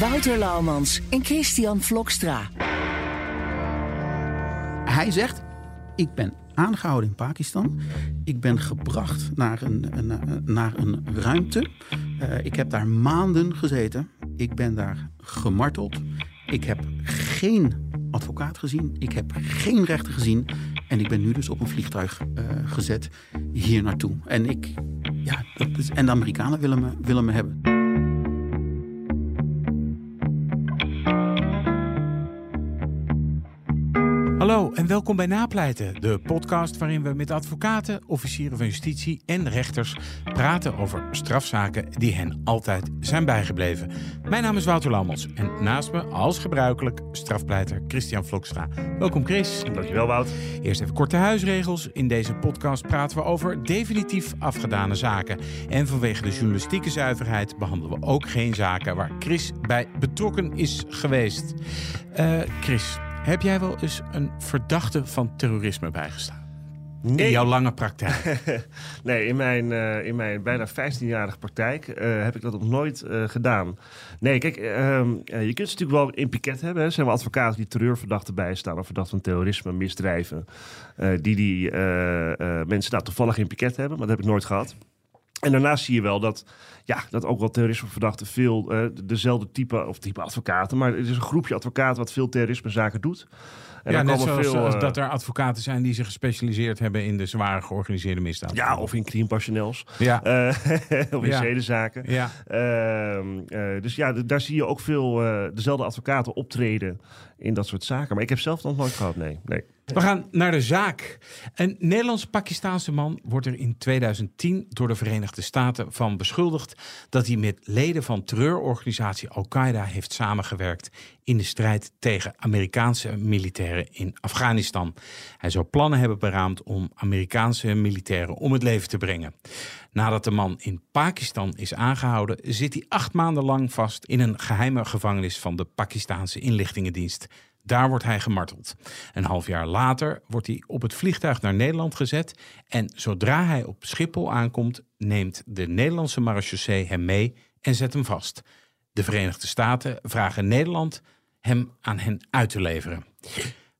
Wouter Laumans en Christian Vlokstra. Hij zegt: Ik ben aangehouden in Pakistan. Ik ben gebracht naar een, een naar een ruimte. Uh, ik heb daar maanden gezeten. Ik ben daar gemarteld. Ik heb geen advocaat gezien. Ik heb geen rechter gezien. En ik ben nu dus op een vliegtuig uh, gezet hier naartoe. En, ik, ja, dat is, en de Amerikanen willen me, willen me hebben. Hallo en welkom bij Napleiten, de podcast waarin we met advocaten, officieren van justitie en rechters praten over strafzaken die hen altijd zijn bijgebleven. Mijn naam is Wouter Lammels en naast me, als gebruikelijk, strafpleiter Christian Vlokstra. Welkom Chris. Dankjewel Wout. Eerst even korte huisregels. In deze podcast praten we over definitief afgedane zaken. En vanwege de journalistieke zuiverheid behandelen we ook geen zaken waar Chris bij betrokken is geweest. Uh, Chris, heb jij wel eens een verdachte van terrorisme bijgestaan? Nee. In jouw lange praktijk? nee, in mijn, uh, in mijn bijna 15-jarige praktijk uh, heb ik dat nog nooit uh, gedaan. Nee, kijk, ehm, je kunt ze natuurlijk wel in piket hebben. Er zijn wel advocaten die terreurverdachten bijstaan... of verdacht van terrorisme, misdrijven... die die mensen nou, toevallig in piket hebben. Maar dat heb ik nooit gehad. En daarnaast zie je wel dat, ja, dat ook wel terrorismeverdachten veel uh, dezelfde type, of type advocaten, maar het is een groepje advocaten wat veel terrorismezaken doet. En ja, net zoals veel, uh, dat er advocaten zijn die zich gespecialiseerd hebben in de zwaar georganiseerde misdaad. Ja, of in crimepassionnels. Ja. Uh, of in ja. zedenzaken. Ja. Uh, dus ja, daar zie je ook veel dezelfde advocaten optreden in dat soort zaken. Maar ik heb zelf nog nooit gehad, nee. nee. We gaan naar de zaak. Een Nederlands-Pakistaanse man wordt er in 2010 door de Verenigde Staten van beschuldigd dat hij met leden van terreurorganisatie Al-Qaeda heeft samengewerkt in de strijd tegen Amerikaanse militairen in Afghanistan. Hij zou plannen hebben beraamd om Amerikaanse militairen om het leven te brengen. Nadat de man in Pakistan is aangehouden, zit hij acht maanden lang vast in een geheime gevangenis van de Pakistanse inlichtingendienst. Daar wordt hij gemarteld. Een half jaar later wordt hij op het vliegtuig naar Nederland gezet. En zodra hij op Schiphol aankomt, neemt de Nederlandse marechaussee hem mee en zet hem vast. De Verenigde Staten vragen Nederland hem aan hen uit te leveren.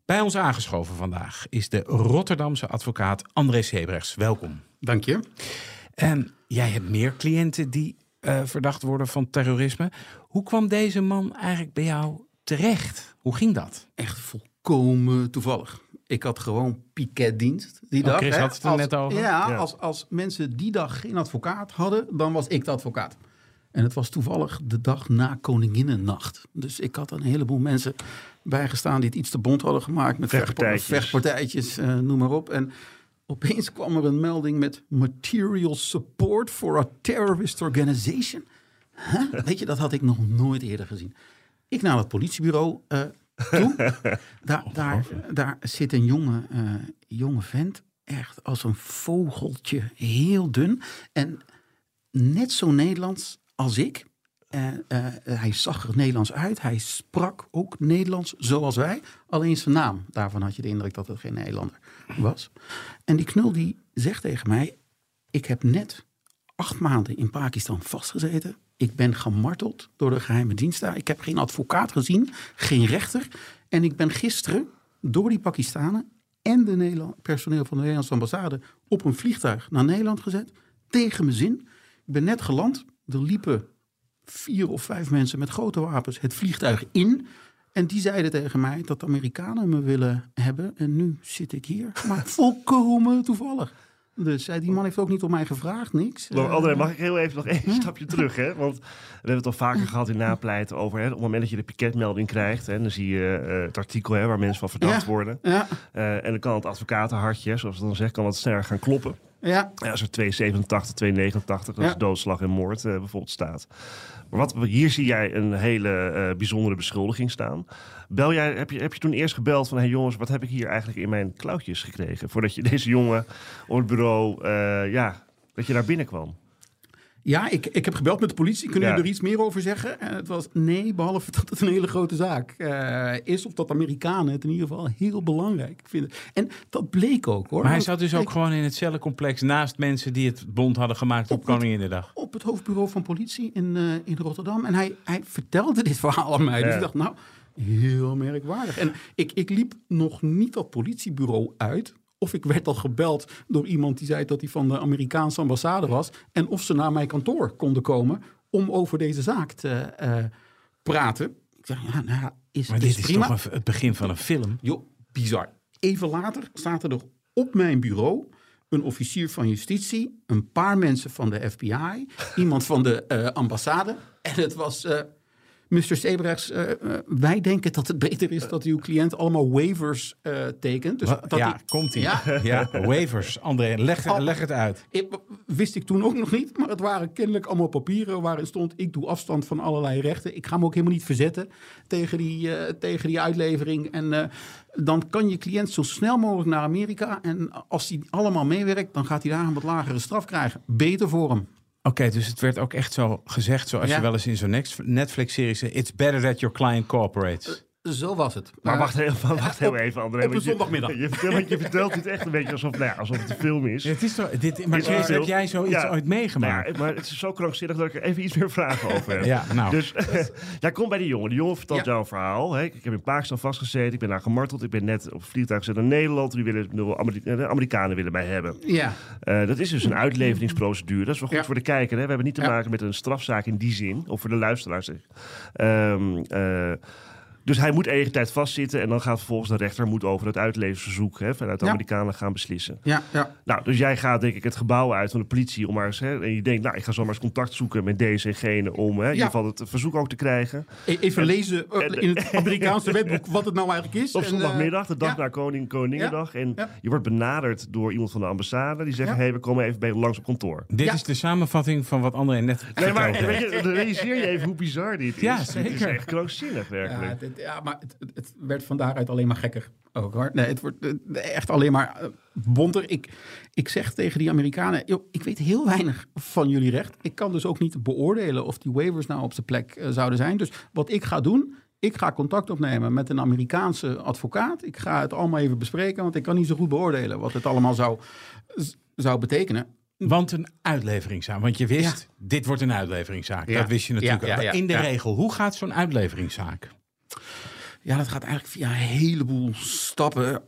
Bij ons aangeschoven vandaag is de Rotterdamse advocaat André Sebrechts. Welkom. Dank je. En jij hebt meer cliënten die uh, verdacht worden van terrorisme. Hoe kwam deze man eigenlijk bij jou terecht? Hoe ging dat? Echt volkomen toevallig. Ik had gewoon piketdienst die oh, dag. Chris hè? had het er als, net over. Ja, ja. Als, als mensen die dag geen advocaat hadden, dan was ik de advocaat. En het was toevallig de dag na Koninginnennacht. Dus ik had een heleboel mensen bijgestaan die het iets te bond hadden gemaakt. Met vechtpartijtjes, vechtpartijtjes uh, noem maar op. En opeens kwam er een melding met material support for a terrorist organization. Huh? Weet je, dat had ik nog nooit eerder gezien. Ik naar het politiebureau uh, toe. daar, daar, daar zit een jonge, uh, jonge vent, echt als een vogeltje, heel dun. En net zo Nederlands als ik. Uh, hij zag er Nederlands uit. Hij sprak ook Nederlands zoals wij. Alleen zijn naam. Daarvan had je de indruk dat het geen Nederlander was. En die knul die zegt tegen mij... Ik heb net acht maanden in Pakistan vastgezeten. Ik ben gemarteld door de geheime dienst daar. Ik heb geen advocaat gezien, geen rechter. En ik ben gisteren door die Pakistanen en de Nederland, personeel van de Nederlandse ambassade op een vliegtuig naar Nederland gezet. Tegen mijn zin. Ik ben net geland. Er liepen vier of vijf mensen met grote wapens het vliegtuig in. En die zeiden tegen mij dat de Amerikanen me willen hebben. En nu zit ik hier. Maar volkomen toevallig. Dus die man heeft ook niet om mij gevraagd, niks. Maar André, mag ik heel even nog één stapje terug? Hè? Want we hebben het al vaker gehad in napleiten over... Hè, op het moment dat je de piketmelding krijgt... Hè, dan zie je uh, het artikel hè, waar mensen van verdacht ja, worden. Ja. Uh, en dan kan het advocatenhartje, zoals het dan zegt, kan wat sneller gaan kloppen. Ja, Ja, er 287, 289 als Ja. doodslag en moord eh, bijvoorbeeld staat. Maar wat, hier zie jij een hele eh, bijzondere beschuldiging staan. Bel jij, heb, je, heb je toen eerst gebeld van... hey jongens, wat heb ik hier eigenlijk in mijn klauwtjes gekregen... voordat je deze jongen op het bureau, eh, ja, dat je daar binnenkwam? Ja ik, ik heb gebeld met de politie. Kunnen Ja. jullie er iets meer over zeggen? En het was nee, behalve dat het een hele grote zaak eh, is. Of dat Amerikanen het in ieder geval heel belangrijk vinden. En dat bleek ook hoor. Maar hij zat dus ook gewoon in het cellencomplex naast mensen die het bond hadden gemaakt op Op het- Koninginnedag. op het hoofdbureau van politie in, eh, in Rotterdam. En hij, hij vertelde dit verhaal aan mij. Dus ik dacht, nou, heel merkwaardig. En ik, ik liep nog niet dat politiebureau uit. Of ik werd al gebeld door iemand die zei dat hij van de Amerikaanse ambassade was. En of ze naar mijn kantoor konden komen om over deze zaak te eh, praten. Ik dacht, ja, nou, is, Maar is dit is prima. toch het begin van een film? Joh, bizar. Even later zaten er op mijn bureau een officier van justitie, een paar mensen van de FBI, iemand van de eh, ambassade. En het was, eh Mr. Sebrechts, eh, eh, wij denken dat het beter is dat uw cliënt allemaal waivers eh, tekent. Dus dat ja, komt ie. Ja. Ja, waivers. André, leg, het- Oh. leg het uit. Ik- wist ik toen ook nog niet, maar het waren kennelijk allemaal papieren waarin stond: ik doe afstand van allerlei rechten. Ik ga me ook helemaal niet verzetten tegen die, tegen die uitlevering. En dan kan je cliënt zo snel mogelijk naar Amerika. En als hij allemaal meewerkt, dan gaat hij daar een wat lagere straf krijgen. Beter voor hem. Oké, dus het werd ook echt zo gezegd, zoals Ja. je wel eens in zo'n next- Netflix-serie zegt... It's better that your client cooperates. Zo was het. Maar wacht heel, wacht heel op- even, André. op een want je- zondagmiddag. Je, vertelt, je vertelt dit echt een beetje alsof, nou ja, alsof het een film is. Ja, het is toch, dit, maar Chris, heb jij zoiets Ja. ooit meegemaakt? ja, maar het is zo krankzinnig dat ik er even iets meer vragen over heb. Ja, nou. Dus jij komt bij die jongen. Die jongen vertelt Ja. jouw verhaal. Hè? Ik heb in Pakistan vastgezeten. Ik ben daar gemarteld. Ik ben net op vliegtuig gezet naar Nederland. Die willen, de Ameri- de Amerikanen willen mij hebben. Ja, Eh, dat is dus een uitleveringsprocedure. Dat is wel goed Ja. voor de kijker. Hè? We hebben niet te Ja. maken met een strafzaak in die zin. Of voor de luisteraars. zeg. Ehm, eh, dus hij moet enige tijd vastzitten. En dan gaat vervolgens de rechter moet over het uitleveringsverzoek hè, vanuit de Ja. Amerikanen gaan beslissen. ja, ja. Nou, dus jij gaat denk ik het gebouw uit van de politie om maar eens, hè, en je denkt, nou, ik ga zomaar eens contact zoeken met deze en gene om hè, in ieder geval het verzoek ook te krijgen. E- Even lezen eh, en- in het Amerikaanse wetboek wat het nou eigenlijk is. Op En, zondagmiddag, de dag ja. na Koning, Koningendag. En Ja. je wordt benaderd door iemand van de ambassade. Die zegt, Ja. hé, hey, we komen even bij je langs op kantoor. Dit Ja. is de samenvatting van wat André net Nee, maar weet je, dan realiseer je even hoe bizar dit is. Ja, Dit is zeker. echt krankzinnig, Ja, werkelijk. Ja, maar het, het, werd van daaruit alleen maar gekker ook hoor. Nee, het wordt eh, echt alleen maar eh, bonter. Ik, ik zeg tegen die Amerikanen, joh, ik weet heel weinig van jullie recht. Ik kan dus ook niet beoordelen of die waivers nou op zijn plek eh, zouden zijn. Dus wat ik ga doen, ik ga contact opnemen met een Amerikaanse advocaat. Ik ga het allemaal even bespreken, want ik kan niet zo goed beoordelen wat het allemaal zou, zou betekenen. Want een uitleveringszaak. Want je wist, dit wordt een uitleveringszaak. Ja. Dat wist je natuurlijk Ja, ook. In de regel, hoe gaat zo'n uitleveringszaak? Ja, dat gaat eigenlijk via een heleboel stappen.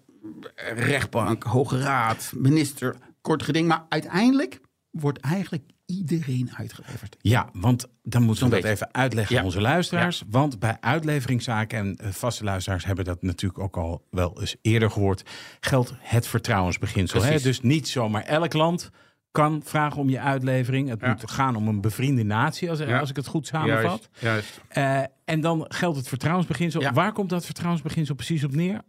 Rechtbank, Hoge Raad, minister, kort geding. Maar uiteindelijk wordt eigenlijk iedereen uitgeleverd. Ja, want dan moeten we dat beetje. even uitleggen Ja. aan onze luisteraars. Want bij uitleveringszaken, en eh, vaste luisteraars hebben dat natuurlijk ook al wel eens eerder gehoord, geldt het vertrouwensbeginsel. Hè? Dus niet zomaar elk land kan vragen om je uitlevering. Het Ja. moet gaan om een bevriende natie, als, Ja. als ik het goed samenvat. juist. Eh, en dan geldt het vertrouwensbeginsel. Ja. Waar komt dat vertrouwensbeginsel precies op neer?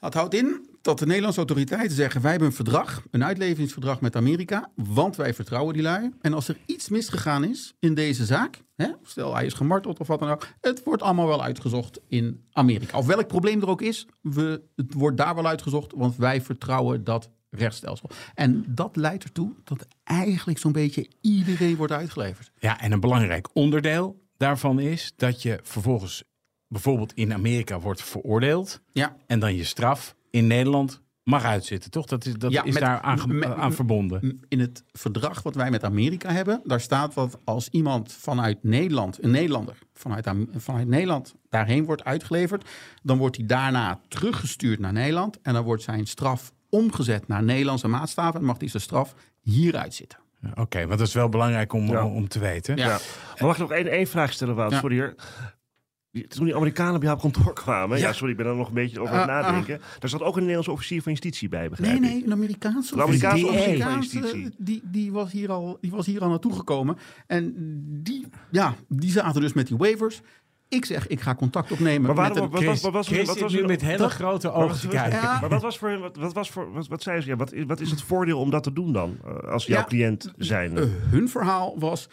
Dat houdt in dat de Nederlandse autoriteiten zeggen... wij hebben een verdrag, een uitleveringsverdrag met Amerika... want wij vertrouwen die lui. En als er iets misgegaan is in deze zaak... Hè, stel hij is gemarteld of wat dan ook... het wordt allemaal wel uitgezocht in Amerika. Of welk probleem er ook is, we, het wordt daar wel uitgezocht... want wij vertrouwen dat rechtsstelsel. En dat leidt ertoe dat eigenlijk zo'n beetje iedereen wordt uitgeleverd. Ja, en een belangrijk onderdeel daarvan is dat je vervolgens bijvoorbeeld in Amerika wordt veroordeeld Ja, en dan je straf in Nederland mag uitzitten, toch? Dat is, dat Ja, is met- daar aan, met- aan verbonden. in het verdrag wat wij met Amerika hebben, daar staat dat als iemand vanuit Nederland, een Nederlander, vanuit, vanuit Nederland daarheen wordt uitgeleverd, dan wordt hij daarna teruggestuurd naar Nederland en dan wordt zijn straf omgezet naar Nederlandse maatstaven en mag hij zijn straf hieruit zitten. Oké, want dat is wel belangrijk om, Ja. om te weten. Ja. Ja. Maar mag ik nog één, één vraag stellen, Wout? Ja. Sorry hoor. Die- Toen die Amerikanen bij jou op kantoor kwamen, ja. Ja. sorry, ik ben er nog een beetje over aan het Ah, ah. nadenken. Daar zat ook een Nederlandse officier van justitie bij, begrijp Nee, ik. nee, een Amerikaanse Een Amerikaanse officier. van justitie. Die, die, was hier al, die was hier al naartoe gekomen. En die, ja, die zaten dus met die waivers. Ik zeg, ik ga contact opnemen Maar waarom- met een... wat Chris, wat was- Chris wat was nu met hele dat- grote Maar ogen wat- te kijken. Ja. Maar wat was voor, wat, wat was voor, wat, wat zei ze? Ja, wat, wat is het voordeel om dat te doen dan? eh, Als jouw Ja. cliënt zijn. Eh, hun verhaal was,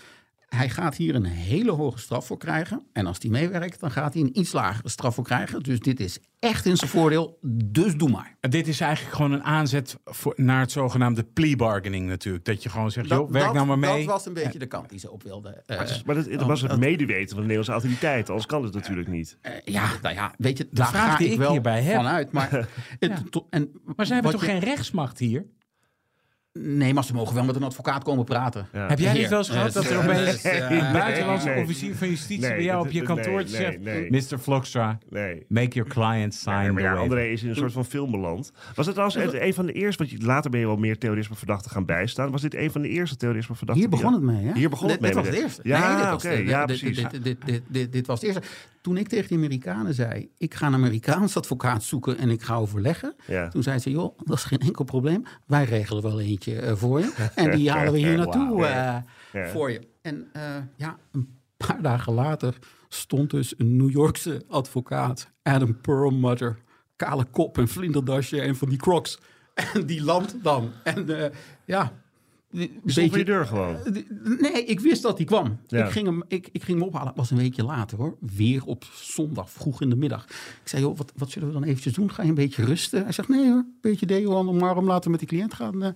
hij gaat hier een hele hoge straf voor krijgen. En als die meewerkt, dan gaat hij een iets lagere straf voor krijgen. Dus dit is echt in zijn voordeel, dus doe maar. Dit is eigenlijk gewoon een aanzet voor, naar het zogenaamde plea bargaining natuurlijk. Dat je gewoon zegt, joh, werk dat, nou maar mee. Dat was een beetje de kant die ze op wilde. Eh, maar dat, dat was het medeweten van de Nederlandse autoriteiten. Anders kan het natuurlijk niet. eh, ja, nou ja, weet je, daar vraag ga die ik ik wel hierbij heb. vanuit. Maar, het, to- en Maar ze hebben toch je- geen rechtsmacht hier? Nee, maar ze mogen wel met een advocaat komen praten. Ja. Heb jij niet wel eens gehad eh, dat er opeens eh, een buitenlandse officier van justitie Nee, bij jou op je kantoortje nee, zegt... nee. Mr. Vlokstra, Nee. make your client sign Ja, maar the ja, waiver." André is in een soort van film beland. Was het trouwens een van de eerste, want je- later ben je wel meer terrorismeverdachten gaan bijstaan. Was dit een van de eerste terrorismeverdachten? Hier begon het mee, hè? Hier begon het mee Dit was met het eerste. Ja, nee, dit was oké, de- ja, dit- precies. Dit, dit, dit, dit, dit was het eerste. Toen ik tegen die Amerikanen zei, ik ga een Amerikaans advocaat zoeken en ik ga overleggen. Ja. Toen zei ze, joh, dat is geen enkel probleem. Wij regelen wel eentje eh, voor je. En die halen we hier naartoe eh, voor je. En eh, ja, een paar dagen later stond dus een New Yorkse advocaat, Adam Perlmutter. Kale kop en vlinderdasje en van die crocs. En die landt dan. En ja... Voor je deur gewoon. Nee, ik wist dat hij kwam. Ja. Ik, ging hem, ik, ik ging hem ophalen. Het was een weekje later hoor. Weer op zondag, vroeg in de middag. Ik zei, joh, wat, wat zullen we dan eventjes doen? Ga je een beetje rusten? Hij zegt, nee hoor, een beetje deo om maar om later met die cliënt gaan eh,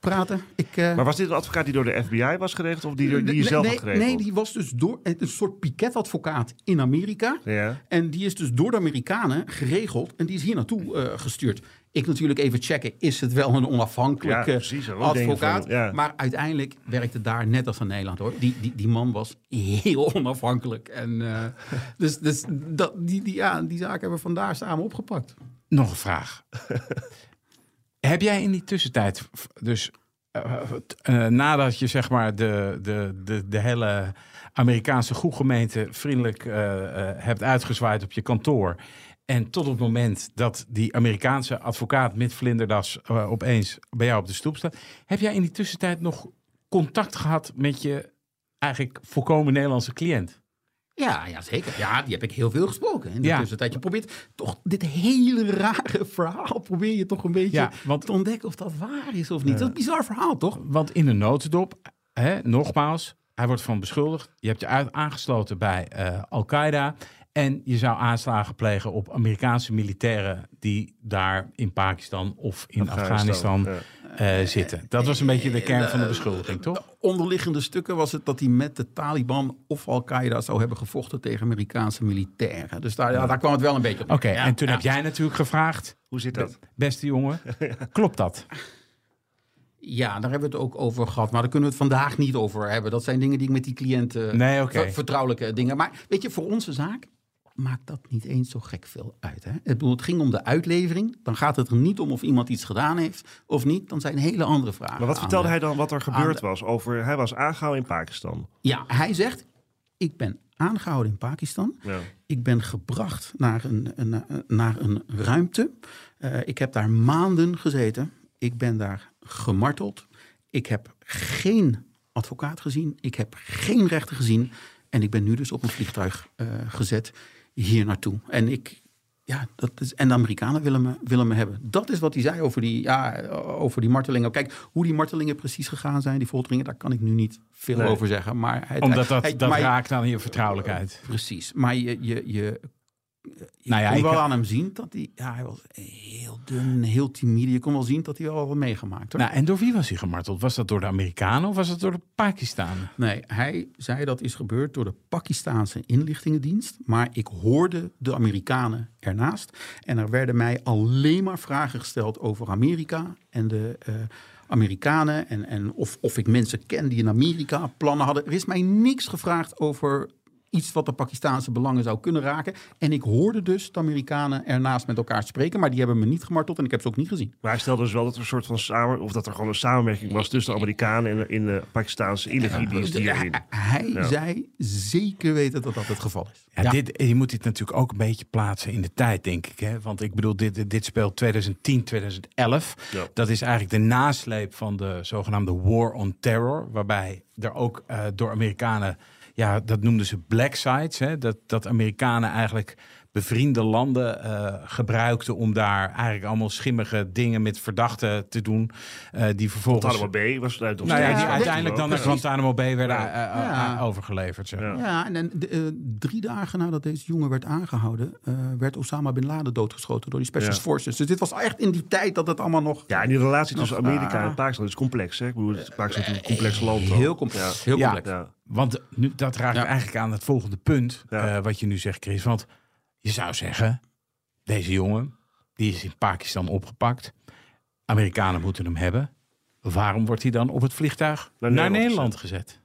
praten. Ik, eh, Maar was dit een advocaat die door de FBI was geregeld of die, door- die je nee, zelf nee, had geregeld? Nee, die was dus door een soort piketadvocaat in Amerika. Ja. En die is dus door de Amerikanen geregeld. En die is hier naartoe eh, gestuurd. Ik natuurlijk even checken, is het wel een onafhankelijke Ja, precies, advocaat? van, ja. Maar uiteindelijk werkte daar net als in Nederland hoor. Die, die, die man was heel onafhankelijk. En, eh, dus dus dat, die, die, ja, die zaak hebben we vandaar samen opgepakt. Nog een vraag. Heb jij in die tussentijd, dus eh, eh, nadat je zeg maar de, de, de, de hele Amerikaanse groegemeente vriendelijk eh, eh, hebt uitgezwaaid op je kantoor. En tot het moment dat die Amerikaanse advocaat met vlinderdas eh, opeens bij jou op de stoep staat. Heb jij in die tussentijd nog contact gehad met je eigenlijk volkomen Nederlandse cliënt? Ja, ja, zeker. Ja, die heb ik heel veel gesproken. In de Ja. tussentijd. Je probeert toch dit hele rare verhaal... probeer je toch een beetje Ja, want- te ontdekken of dat waar is of niet. Dat is een bizar verhaal, toch? Want in de notendop, hè, nogmaals, hij wordt van beschuldigd. Je hebt je uit, aangesloten bij eh, Al-Qaeda. En je zou aanslagen plegen op Amerikaanse militairen die daar in Pakistan of in Afghanistan, Afghanistan, eh, zitten. Dat was een beetje de kern van de beschuldiging, toch? onderliggende stukken was het dat hij met de Taliban of Al-Qaeda zou hebben gevochten tegen Amerikaanse militairen. Dus daar, ja, daar kwam het wel een beetje op. Oké, Ja, en toen ja. heb jij natuurlijk gevraagd, Hoe zit dat? beste jongen, klopt dat? Ja, daar hebben we het ook over gehad. Maar daar kunnen we het vandaag niet over hebben. Dat zijn dingen die ik met die cliënten... Nee, vertrouwelijke dingen. Maar weet je, voor onze zaak maakt dat niet eens zo gek veel uit. Hè? Bedoel, het ging om de uitlevering. Dan gaat het er niet om of iemand iets gedaan heeft of niet. Dan zijn hele andere vragen. Maar wat vertelde de- hij dan wat er gebeurd de- was? Over, hij was aangehouden in Pakistan. Ja, hij zegt, ik ben aangehouden in Pakistan. Ja. Ik ben gebracht naar een, een, naar een ruimte. Eh, ik heb daar maanden gezeten. Ik ben daar gemarteld. Ik heb geen advocaat gezien. Ik heb geen rechter gezien. En ik ben nu dus op een vliegtuig eh, gezet hier naartoe. En ik... Ja, dat is, en de Amerikanen willen me, willen me hebben. Dat is wat hij zei over die, ja, over die martelingen. Kijk, hoe die martelingen precies gegaan zijn, die folteringen, daar kan ik nu niet veel Nee. over zeggen. Maar hij, Omdat dat, hij- dat maar- raakt aan je vertrouwelijkheid. Precies. Maar je, je, je Nou ja, kon ik- wel aan hem zien dat hij... Ja, hij was heel dun, heel timide. Je kon wel zien dat hij wel wat meegemaakt. Hoor. Nou, en door wie was hij gemarteld? Was dat door de Amerikanen of was dat door de Pakistanen? Nee, hij zei dat is gebeurd door de Pakistaanse inlichtingendienst. Maar ik hoorde de Amerikanen ernaast. En er werden mij alleen maar vragen gesteld over Amerika en de eh, Amerikanen. En, en of, of ik mensen ken die in Amerika plannen hadden. Er is mij niks gevraagd over iets wat de Pakistaanse belangen zou kunnen raken. En ik hoorde dus de Amerikanen ernaast met elkaar spreken. Maar die hebben me niet gemarteld en ik heb ze ook niet gezien. Maar hij stelde dus wel dat er een soort van samen, of dat er gewoon een samenwerking was tussen de Amerikanen en de, in de Pakistaanse inlichtingendienst hierin. Hij Ja. zei zeker weten dat dat het geval is. Ja, Dit, je moet dit natuurlijk ook een beetje plaatsen in de tijd, denk ik. Hè? Want ik bedoel, dit, dit speelt 2010, 2011. Ja. Dat is eigenlijk de nasleep van de zogenaamde War on Terror. Waarbij er ook eh, door Amerikanen ja, dat noemden ze black sites. Hè? Dat, dat Amerikanen eigenlijk bevriende landen eh, gebruikten om daar eigenlijk allemaal schimmige dingen met verdachten te doen. eh, die vervolgens. Guantanamo Bay was het uit Nou ja, die Ja, uiteindelijk dan naar. Guantanamo Bay werden Ja. eh, Ja. overgeleverd. Zeg. Ja. Ja, en, en de, drie dagen nadat deze jongen werd aangehouden, eh, werd Osama Bin Laden doodgeschoten door die Special Ja. Forces. Dus dit was echt in die tijd dat het allemaal nog Ja, en die relatie tussen Amerika en ah. Pakistan is complex. Hè? Ik bedoel, het Pakistan is een complex land. heel complex. Heel Ja. complex. Want nu, dat raakt Ja. eigenlijk aan het volgende punt. Ja. eh, wat je nu zegt, Chris. Want je zou zeggen, deze jongen, die is in Pakistan opgepakt. Amerikanen moeten hem hebben. Waarom wordt hij dan op het vliegtuig Naar naar, Nederland Nederland gezet?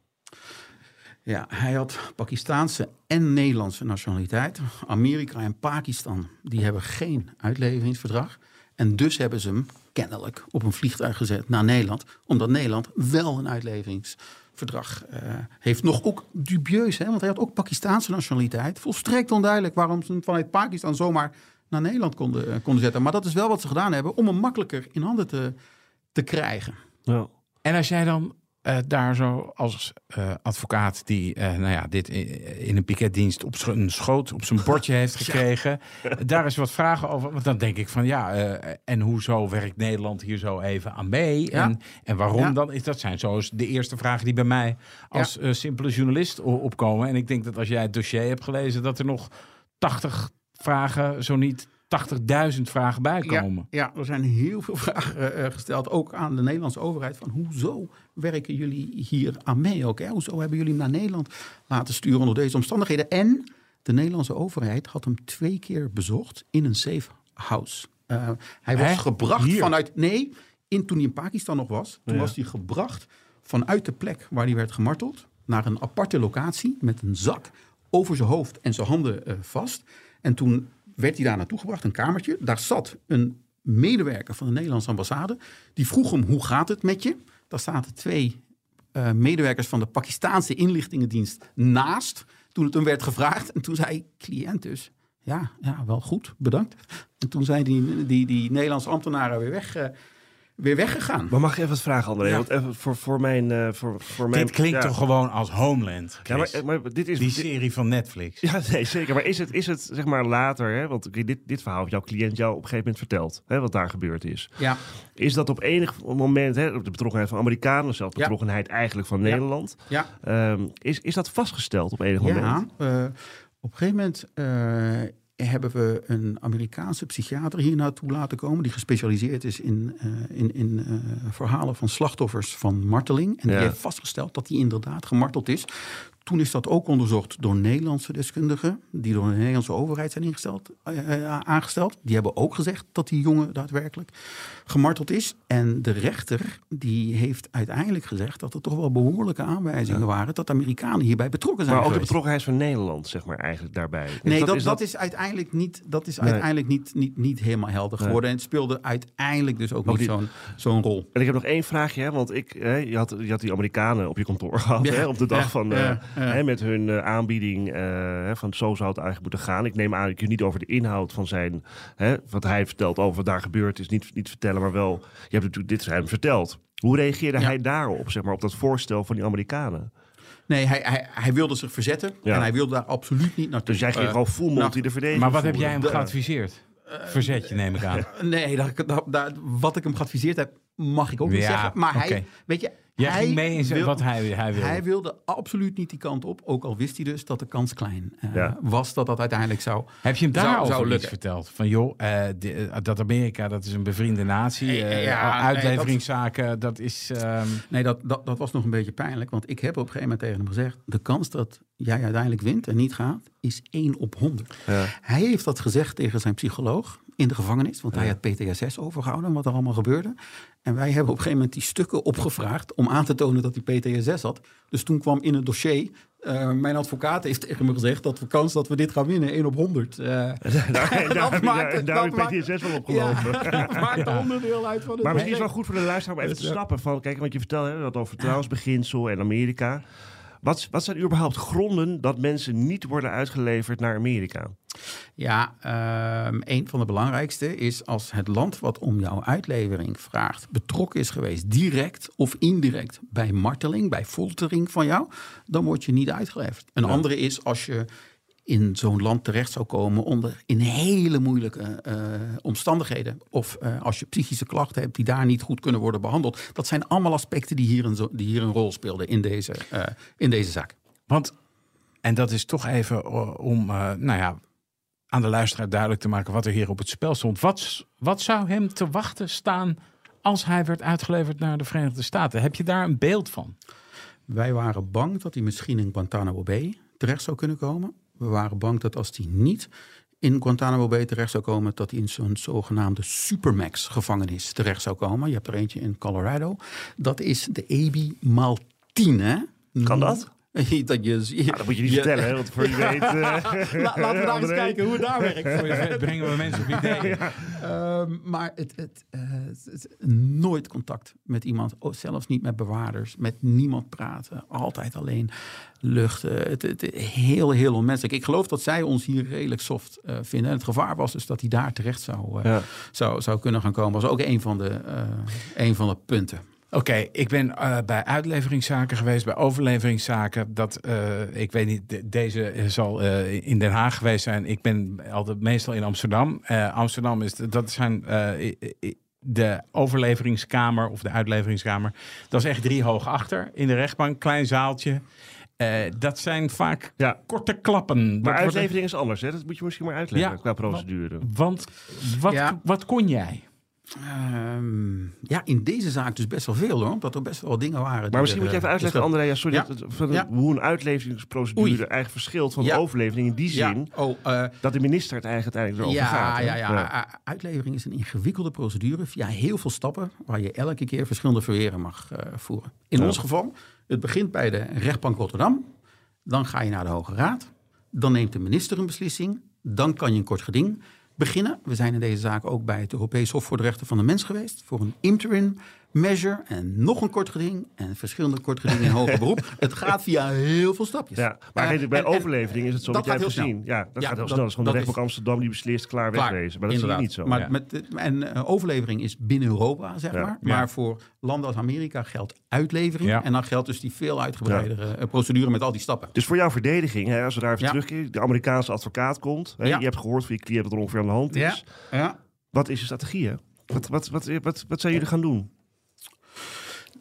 Ja, hij had Pakistaanse en Nederlandse nationaliteit. Amerika en Pakistan die hebben geen uitleveringsverdrag. En dus hebben ze hem kennelijk op een vliegtuig gezet naar Nederland. Omdat Nederland wel een uitleveringsverdrag eh, heeft. Nog ook dubieus, hè? want hij had ook Pakistaanse nationaliteit. Volstrekt onduidelijk waarom ze hem vanuit Pakistan zomaar naar Nederland konden, eh, konden zetten. Maar dat is wel wat ze gedaan hebben om hem makkelijker in handen te, te krijgen. Ja. En als jij dan eh, daar zo als eh, advocaat die eh, nou ja, dit in, in een piketdienst op zijn schoot, op zijn bordje heeft gekregen, daar is wat vragen over. Want dan denk ik van ja, en hoezo werkt Nederland hier zo even aan mee? Ja. En, en waarom Ja. dan? Is dat zijn zoals de eerste vragen die bij mij als simpele journalist opkomen. En ik denk dat als jij het dossier hebt gelezen, dat er nog 80 vragen, zo niet 80.000 vragen bij komen. Ja, er zijn heel veel vragen eh, gesteld, ook aan de Nederlandse overheid. Van hoezo werken jullie hier aan mee ook? Hè? Hoezo hebben jullie hem naar Nederland laten sturen onder deze omstandigheden? En de Nederlandse overheid had hem twee keer bezocht in een safe house. Eh, hij was Hè? gebracht Hier? vanuit... Nee, in, toen hij in Pakistan nog was. Toen Ja. was hij gebracht vanuit de plek waar hij werd gemarteld... naar een aparte locatie met een zak over zijn hoofd en zijn handen eh, vast. En toen werd hij daar naartoe gebracht, een kamertje. Daar zat een medewerker van de Nederlandse ambassade. Die vroeg hem, hoe gaat het met je? Daar zaten twee eh, medewerkers van de Pakistaanse inlichtingendienst naast. Toen het hem werd gevraagd. En toen zei cliënt dus, ja, ja wel goed, bedankt. En toen zijn die, die, die Nederlandse ambtenaren weer, weg, eh, weer weggegaan. Maar mag ik even wat vragen, André? Ja. Want even voor, voor mijn... eh, voor, voor mijn Dit klinkt ja. toch gewoon als Homeland, Ja, maar, Chris. maar dit is... Die dit- serie van Netflix. Ja, nee, zeker. Maar is het, is het zeg maar later, hè? want dit, dit verhaal heeft jouw cliënt jou op een gegeven moment verteld, hè, wat daar gebeurd is. Ja, Is dat op enig moment, hè, op de betrokkenheid van Amerikanen, zelfs Ja. betrokkenheid eigenlijk van Nederland, ja. ehm, is, is dat vastgesteld op enig moment? Ja, eh, op een gegeven moment eh, hebben we een Amerikaanse psychiater hier naartoe laten komen... die gespecialiseerd is in, eh, in, in eh, verhalen van slachtoffers van marteling. En Ja. die heeft vastgesteld dat hij inderdaad gemarteld is. Toen is dat ook onderzocht door Nederlandse deskundigen... die door de Nederlandse overheid zijn ingesteld, eh, eh, aangesteld. Die hebben ook gezegd dat die jongen daadwerkelijk gemarteld is. En de rechter die heeft uiteindelijk gezegd... dat er toch wel behoorlijke aanwijzingen waren... dat de Amerikanen hierbij betrokken zijn Maar ook de betrokkenheid van Nederland, zeg maar, eigenlijk daarbij. Is Nee, dat, is dat, is uiteindelijk niet, dat is Nee. uiteindelijk niet, niet, niet helemaal helder Nee. geworden. En het speelde uiteindelijk dus ook Ook niet zo'n zo'n rol. En ik heb nog één vraagje, hè, want ik, hè, je, had, je had die Amerikanen op je kantoor gehad Ja, hè, op de dag ja, van, ja. Hè, met hun eh, aanbieding eh, hè, van zo zou het eigenlijk moeten gaan. Ik neem aan dat je niet over de inhoud van zijn, hè, wat hij vertelt over wat daar gebeurd is, niet, niet vertellen, maar wel, je hebt natuurlijk dit hem verteld. Hoe reageerde Ja. hij daarop, zeg maar, op dat voorstel van die Amerikanen? Nee, hij, hij, hij wilde zich verzetten. Ja. En hij wilde daar absoluut niet naartoe. Dus jij ging Eh, gewoon full nou, multi de verdediging Maar wat heb jij hem geadviseerd? Verzet je, neem ik aan. Nee, dat, dat, dat- wat ik hem geadviseerd heb, mag ik ook niet Ja, zeggen. Maar hij, weet je, Jij hij ging mee in zijn, wil- wat hij, hij wilde. Hij wilde absoluut niet die kant op. Ook al wist hij dus dat de kans klein eh, Ja. was dat dat uiteindelijk zou. Heb je hem Zou- daarover zou iets verteld? Van joh, eh, de- eh, dat Amerika, dat is een bevriende natie. Ja, uitleveringszaken, dat is... ehm, Nee, dat, dat, dat was nog een beetje pijnlijk. Want ik heb op een gegeven moment tegen hem gezegd... de kans dat jij uiteindelijk wint en niet gaat, is 1 op 100. Ja. Hij heeft dat gezegd tegen zijn psycholoog in de gevangenis. Want hij had PTSS overgehouden, wat er allemaal gebeurde. En wij hebben op een gegeven moment die stukken opgevraagd... om aan te tonen dat hij PTSS had. Dus toen kwam in het dossier... eh, mijn advocaat heeft tegen me gezegd dat de kans dat we dit gaan winnen 1 op 100. eh, Daar, daar, je- maakt daar, dat heb PTSS wel opgelopen. ja, dat maakt onderdeel uit van het Maar misschien is wel goed voor de luisteraar om even te snappen van, kijk, wat je vertelt hè, dat over vertrouwensbeginsel en Amerika. Wat, wat zijn überhaupt gronden dat mensen niet worden uitgeleverd naar Amerika? Ja, ehm, een van de belangrijkste is als het land wat om jouw uitlevering vraagt betrokken is geweest, direct of indirect bij marteling, bij foltering van jou, dan word je niet uitgeleverd. Een andere is als je in zo'n land terecht zou komen onder in hele moeilijke eh, omstandigheden. Of eh, als je psychische klachten hebt die daar niet goed kunnen worden behandeld. Dat zijn allemaal aspecten die hier een, die hier een rol speelden in deze, eh, in deze zaak. Want, en dat is toch even om, nou ja, aan de luisteraar duidelijk te maken wat er hier op het spel stond. Wat, wat zou hem te wachten staan als hij werd uitgeleverd naar de Verenigde Staten? Heb je daar een beeld van? Wij waren bang dat hij misschien in Guantanamo Bay terecht zou kunnen komen. We waren bang dat als hij niet in Guantanamo Bay terecht zou komen, dat hij in zo'n zogenaamde Supermax-gevangenis terecht zou komen. Je hebt er eentje in Colorado. Dat is de EBI maal 10, hè? Kan dat? dat je, Nou, dat moet je niet vertellen, hè, want voor je weet... eh, La- laten we daar eens kijken hoe het daar werkt. Voor je weet brengen we mensen op ideeën. Ehm, maar het, het, eh, het- het- nooit contact met iemand, oh, zelfs niet met bewaarders, met niemand praten, altijd alleen luchten. Het, het, heel, heel onmenselijk. Ik geloof dat zij ons hier redelijk soft eh, vinden. En het gevaar was dus dat hij daar terecht zou, eh, Ja. zou, zou kunnen gaan komen. was ook een van de, eh, een van de punten. Oké, ik ben eh, bij uitleveringszaken geweest, bij overleveringszaken. Dat, eh, ik weet niet, de- deze zal eh, in Den Haag geweest zijn. Ik ben altijd meestal in Amsterdam. Eh, Amsterdam is, de- dat zijn eh, de overleveringskamer of de uitleveringskamer. Dat is echt drie hoog achter in de rechtbank, klein zaaltje. Eh, dat zijn vaak Ja. korte klappen. Dat Maar uitlevering is anders, hè? Dat moet je misschien maar uitleggen Ja. qua procedure. Want wat, Ja. wat kon jij? Ehm, ja, in deze zaak dus best wel veel hoor. Omdat er best wel dingen waren. Maar misschien moet je even eh, uitleggen, dus André, ja, sorry, Ja. dat het- van Ja. hoe een uitleveringsprocedure Oei. eigenlijk verschilt van de overlevering in die zin oh, eh, dat de minister het eigenlijk uiteindelijk erover ja, gaat. hè? Ja, ja, U- Uitlevering is een ingewikkelde procedure via heel veel stappen waar je elke keer verschillende verweren mag eh, voeren. In ons geval, het begint bij de rechtbank Rotterdam. Dan ga je naar de Hoge Raad. Dan neemt de minister een beslissing. Dan kan je een kort geding beginnen. We zijn in deze zaak ook bij het Europees Hof voor de Rechten van de Mens geweest. Voor een interim measure en nog een kort geding. En verschillende kort gedingen in hoger beroep. Het gaat via heel veel stapjes. Ja, maar kijk, bij en- overlevering is het zo dat wat jij hebt gezien. Ja, dat Ja, gaat heel snel. Dat is gewoon de rechtbank Amsterdam die beslist, klaar, Klaar, wegwezen. Maar dat inderdaad. niet zo. Maar Ja. met, en eh, overlevering is binnen Europa, zeg Ja. maar. Maar voor landen als Amerika geldt uitlevering. En dan geldt dus die veel uitgebreidere eh, procedure met al die stappen. Dus voor jouw verdediging, hè, als we daar even terugkeren, de Amerikaanse advocaat komt. Hè, Ja. Je hebt gehoord van je cliënt dat er ongeveer aan de hand is. ja. Wat is je strategie? Hè? Wat, wat, wat, wat, wat zijn jullie gaan doen?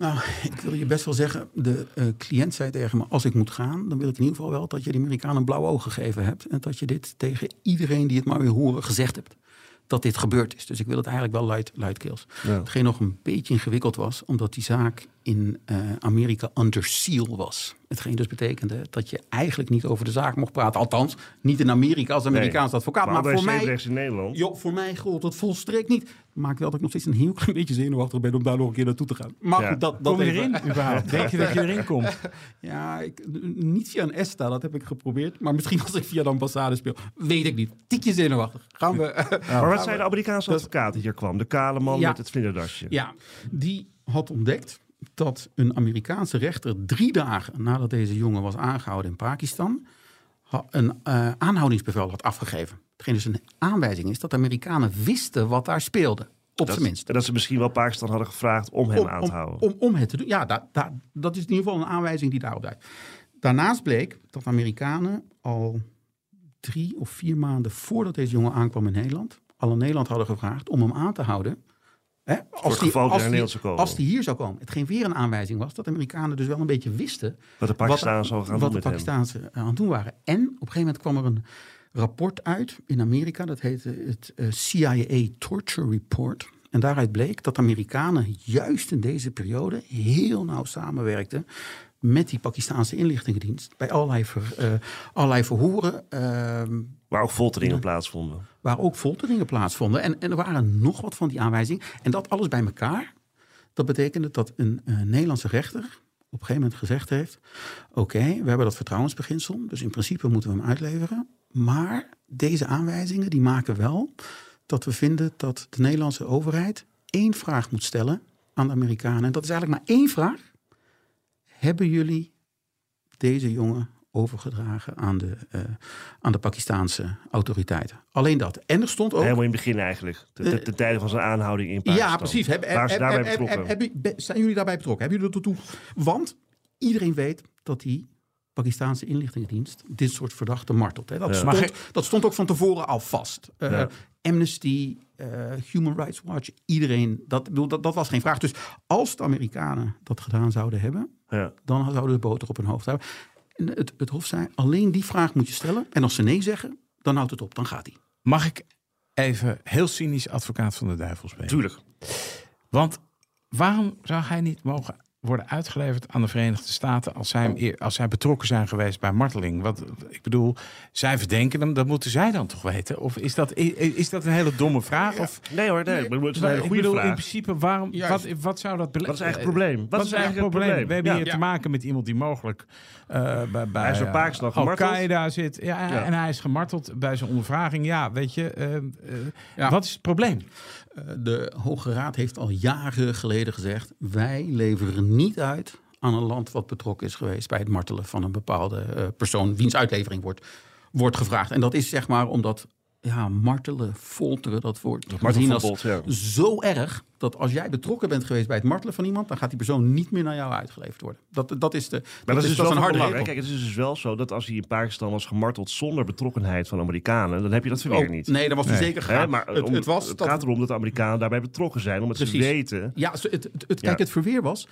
Nou, ik wil je best wel zeggen, de eh, cliënt zei tegen me, als ik moet gaan, dan wil ik in ieder geval wel dat je de Amerikanen een blauw oog gegeven hebt. En dat je dit tegen iedereen die het maar wil horen gezegd hebt. Dat dit gebeurd is. Dus ik wil het eigenlijk wel luid, luidkeels. Ja. Hetgeen nog een beetje ingewikkeld was, omdat die zaak in eh, Amerika under seal was. Hetgeen dus betekende dat je eigenlijk niet over de zaak mocht praten. Althans, niet in Amerika als Amerikaans advocaat. Maar, voor mij, in Nederland. joh, voor mij gold het volstrekt niet. Maakt wel dat ik nog steeds een heel klein beetje zenuwachtig ben om daar nog een keer naartoe te gaan. Maar Ja. dat, dat Kom je erin überhaupt? Denk je dat je erin komt? Ja, ik, niet via een ESTA, dat heb ik geprobeerd. Maar misschien als ik via de ambassade speel. Weet ik niet. Tikje zenuwachtig. Gaan we... Maar wat zei de Amerikaanse advocaat die hier kwam? De kale man Ja. met het vlinderdasje. Ja, die had ontdekt dat een Amerikaanse rechter drie dagen nadat deze jongen was aangehouden in Pakistan een eh, aanhoudingsbevel had afgegeven. Hetgeen dus een aanwijzing is dat de Amerikanen wisten wat daar speelde. Op Dat, zijn minst. en dat ze misschien wel Pakistan hadden gevraagd om hem om, aan te houden. Om, om het te doen. Ja, da- da- dat is in ieder geval een aanwijzing die daarop duidt. Daarnaast bleek dat Amerikanen al drie of vier maanden voordat deze jongen aankwam in Nederland, al in Nederland hadden gevraagd om hem aan te houden. Hè, als het naar als die hier zou komen. Hetgeen weer een aanwijzing was dat de Amerikanen dus wel een beetje wisten Wat de Pakistanen gaan wat de hem. Pakistaanse aan het doen waren. En op een gegeven moment kwam er een rapport uit in Amerika. Dat heette het eh, CIA Torture Report. En daaruit bleek dat Amerikanen juist in deze periode heel nauw samenwerkten met die Pakistaanse inlichtingendienst. Bij allerlei, ver, eh, allerlei verhoren ehm, Waar ook folteringen plaatsvonden. waar ook folteringen plaatsvonden. En, en er waren nog wat van die aanwijzingen. En dat alles bij elkaar, dat betekende dat een, eh, Nederlandse rechter op een gegeven moment gezegd heeft... oké, we hebben dat vertrouwensbeginsel, dus in principe moeten we hem uitleveren. Maar deze aanwijzingen die maken wel dat we vinden dat de Nederlandse overheid één vraag moet stellen aan de Amerikanen. En dat is eigenlijk maar één vraag. Hebben jullie deze jongen overgedragen aan de, eh, aan de Pakistaanse autoriteiten. Alleen dat. En er stond ook... Helemaal in het begin eigenlijk. Ten, ten, ten tijde van zijn aanhouding in Pakistan. Ja, precies. Heb, Waar daarbij betrokken? zijn jullie daarbij betrokken? Hebben jullie er toe? Want iedereen weet dat die Pakistaanse inlichtingendienst dit soort verdachten martelt. Hè. Dat, Ja. Stond, dat stond ook van tevoren al vast. Eh, Ja. Amnesty, eh, Human Rights Watch, iedereen. Dat, bedoel, dat, dat was geen vraag. Dus als de Amerikanen dat gedaan zouden hebben, Ja. dan zouden de boter op hun hoofd. En het, het Hof zei, alleen die vraag moet je stellen. En als ze nee zeggen, dan houdt het op. Dan gaat hij. Mag ik even heel cynisch advocaat van de duivel spelen? Tuurlijk. Want waarom zou hij niet mogen worden uitgeleverd aan de Verenigde Staten als zij, als zij betrokken zijn geweest bij marteling? Want ik bedoel, zij verdenken hem, dat moeten zij dan toch weten? Of is dat, is dat een hele domme vraag? Of, Nee hoor, nee. het is een hele ik goede bedoel, in vraag. principe, waarom, wat, wat zou dat Wat is eigenlijk het probleem? Wat, is eigenlijk het probleem? We hebben Ja. hier te maken met iemand die mogelijk eh, bij, bij Hij is door eh. Al-Qaeda zit. Ja, Ja. En hij is gemarteld bij zijn ondervraging. Ja, weet je, eh, eh, Ja. wat is het probleem? Eh, De Hoge Raad heeft al jaren geleden gezegd: wij leveren niet uit aan een land wat betrokken is geweest bij het martelen van een bepaalde eh, persoon, wiens uitlevering wordt, wordt gevraagd. En dat is zeg maar omdat ja, martelen, folteren, dat wordt gezien als Martelverbod, ja. zo erg dat als jij betrokken bent geweest bij het martelen van iemand, dan gaat die persoon niet meer naar jou uitgeleverd worden. Dat, dat is de. Maar dat, is, dus dat wel een harde regel. Kijk, het is dus wel zo dat als hij in Pakistan was gemarteld zonder betrokkenheid van Amerikanen, dan heb je dat verweer Oh, niet. nee, dan was hij Nee. zeker Hè, gegaan. maar het, om- het was het dat- gaat erom dat de Amerikanen daarbij betrokken zijn, omdat ze Precies. weten. Ja, het, het, het- Ja. kijk, het verweer was.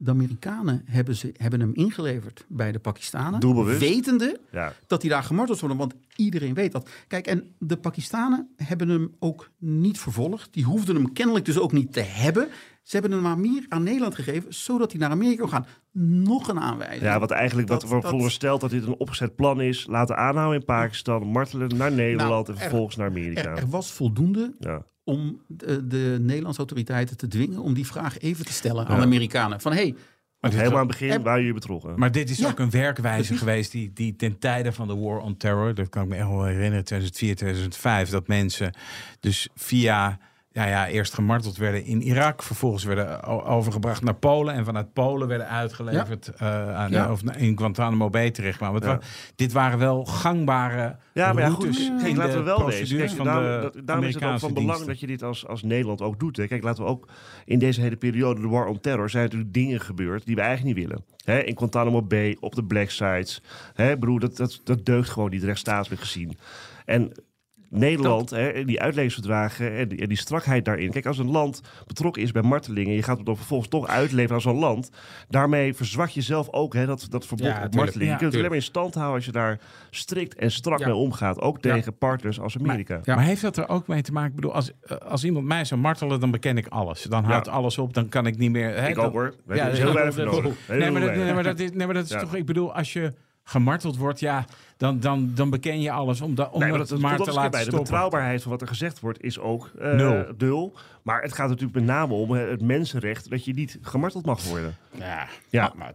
De Amerikanen hebben, ze, hebben hem ingeleverd bij de Pakistanen. Doelbewust. Wetende Ja, dat hij daar gemarteld wordt. Want iedereen weet dat. Kijk, en de Pakistanen hebben hem ook niet vervolgd. Die hoefden hem kennelijk dus ook niet te hebben. Ze hebben hem maar meer aan Nederland gegeven, zodat hij naar Amerika kon gaan. Nog een aanwijzing. ja wat eigenlijk Dat- wat dat- verondersteld dat dit een opgezet plan is. Laten aanhouden in Pakistan, martelen naar Nederland Nou, en er- vervolgens naar Amerika. Er, er was voldoende ja. om de, de Nederlandse autoriteiten te dwingen om die vraag even te stellen aan de Amerikanen. Van, hey, dit helemaal aan het begin en- waren jullie betrokken. Maar dit is Ja, ook een werkwijze geweest die, die ten tijde van de War on Terror, dat kan ik me echt wel herinneren, 2004, 2005, dat mensen dus via, ja, ja, eerst gemarteld werden in Irak, vervolgens werden overgebracht naar Polen en vanuit Polen werden uitgeleverd eh, aan, Ja. of in Guantanamo Bay terechtkwamen. Het Ja. dit waren wel gangbare Ja, maar ja, goed. Kijk, laten we wel wezen. procedures Kijk, van daarom, de daarom is het ook van belang dat je dit als, als Nederland ook doet. Hè. Kijk, laten we ook in deze hele periode, de war on terror, zijn natuurlijk dingen gebeurd die we eigenlijk niet willen. Hè, in Guantanamo Bay, op de black sites. Hè, broer, dat, dat, dat deugt gewoon niet rechtsstatelijk gezien. En Nederland, hè, die uitleveringsverdragen en die, en die strakheid daarin. Kijk, als een land betrokken is bij martelingen... en je gaat het dan vervolgens toch uitleveren aan zo'n land... daarmee verzwak je zelf ook hè, dat, dat verbod Ja, op marteling. Ja, je kunt het alleen maar in stand houden als je daar strikt en strak Ja. mee omgaat. Ook Ja. tegen partners als Amerika. Ja. Maar heeft dat er ook mee te maken? Ik bedoel, als, als iemand mij zou martelen, dan beken ik alles. Dan houdt Ja. alles op, dan kan ik niet meer. Hè, Ik dan- ook hoor. We Ja, hebben ja, heel weinig nodig. Heel Nee, maar dat, weinig. nee, maar dat is, nee, maar dat is Ja. toch, ik bedoel, als je gemarteld wordt, ja, dan, dan, dan beken je alles om, da, om Nee, maar het maar te laten bij. De betrouwbaarheid van wat er gezegd wordt is ook eh, Nul. nul. Maar het gaat natuurlijk met name om eh, het mensenrecht dat je niet gemarteld mag worden. ja, Ja. maar,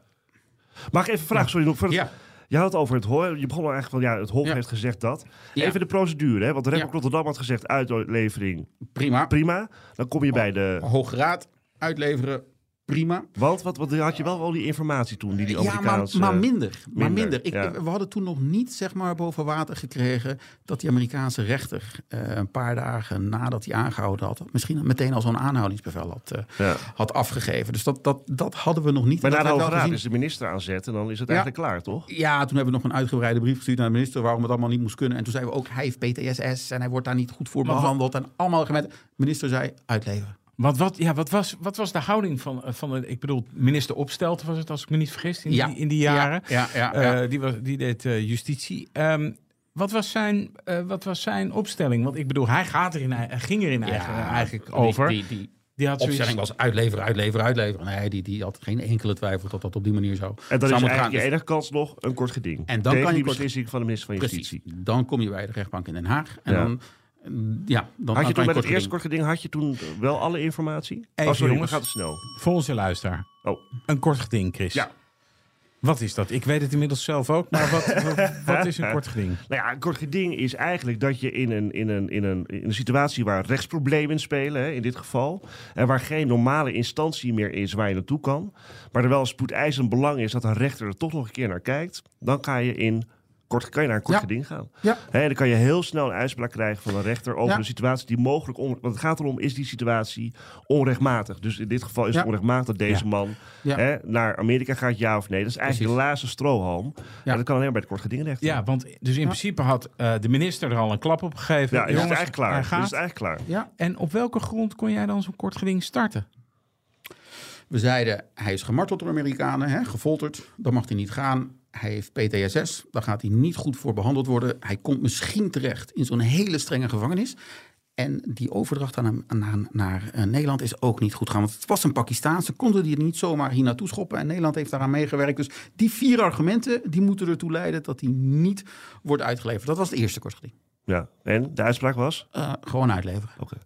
Mag ik even vragen? Sorry, nog voor het, ja. Je had het over het Hof. Je begon al eigenlijk van ja, het Hof Ja. heeft gezegd dat. Ja. Even de procedure, hè? Want de rechter Ja. Rotterdam had gezegd uitlevering prima. prima. Dan kom je bij de. Hoge Raad uitleveren, prima. Want wat, wat had je wel al die informatie toen die die Ja, maar, Amerikaanse. maar minder. Maar minder. Ik, ja. We hadden toen nog niet zeg maar, boven water gekregen dat die Amerikaanse rechter eh, een paar dagen nadat hij aangehouden had, misschien meteen al zo'n aanhoudingsbevel had, eh, Ja. had afgegeven. Dus dat, dat, dat hadden we nog niet. Maar na de Hoge Raad is de minister aan zet en dan is het Ja. eigenlijk klaar, toch? Ja, toen hebben we nog een uitgebreide brief gestuurd naar de minister waarom het allemaal niet moest kunnen. En toen zeiden we ook, hij heeft PTSS en hij wordt daar niet goed voor behandeld. En allemaal argumenten. De minister zei, uitleveren. Want wat, ja, wat, was, wat was de houding van, eh, van de, ik bedoel, minister Opstelten was het, als ik me niet vergis, in, Ja. die, in die jaren. Ja, ja, ja. Eh, die, was, die deed eh, justitie. Ehm, wat, was zijn, eh, wat was zijn opstelling? Want ik bedoel, hij, gaat erin, hij ging erin eigenlijk, eigenlijk die- over. Die, die, Die had zoiets- opstelling was uitleveren, uitleveren, uitleveren. Nee, die, die had geen enkele twijfel dat dat op die manier zo En dan zou is eigenlijk je gaan. Enige kans nog een kort geding. En dan Tegen kan je die kort- beslissing van de minister van Precies. Justitie. Dan kom je bij de rechtbank in Den Haag. En Ja. dan, ja, dan Had je toen het eerste kort geding had je toen wel alle informatie? Even, oh, sorry, jongens. we gaan te snel. Voor onze luisteraar. Oh, Een kort geding, Chris. Ja. Wat is dat? Ik weet het inmiddels zelf ook, maar wat, wat, wat is een kort geding? Nou ja, een kort geding is eigenlijk dat je in een, in een, in een, in een situatie waar rechtsproblemen spelen, hè, in dit geval, en waar geen normale instantie meer is waar je naartoe kan, maar er wel spoedeisend belang is dat een rechter er toch nog een keer naar kijkt, dan ga je in kort, kan je naar een kort Ja. geding gaan. Ja. Hè, en dan kan je heel snel een uitspraak krijgen van een rechter over Ja. een situatie die mogelijk on, want het gaat erom, is die situatie onrechtmatig? Dus in dit geval is het onrechtmatig dat deze Ja. man naar Amerika gaat, ja of nee. Dat is eigenlijk Precies. de laatste strohalm. Ja. dat kan alleen maar bij het kort gedingrechter. Ja, want dus in principe had eh, de minister er al een klap op gegeven. Ja, is het Jongens, eigenlijk klaar. hij het gaat. is eigenlijk klaar. Ja, En op welke grond kon jij dan zo'n kort geding starten? we zeiden hij is gemarteld door Amerikanen, hè, gefolterd, dan mag hij niet gaan. Hij heeft PTSS, daar gaat hij niet goed voor behandeld worden. Hij komt misschien terecht in zo'n hele strenge gevangenis. En die overdracht aan hem, naar, naar eh, Nederland is ook niet goed gaan. Want het was een Pakistaan. Ze konden die niet zomaar hier naartoe schoppen. En Nederland heeft daaraan meegewerkt. Dus die vier argumenten die moeten ertoe leiden dat hij niet wordt uitgeleverd. Dat was het eerste kortgeding. Ja. En de uitspraak was? Eh, gewoon uitleveren. Oké.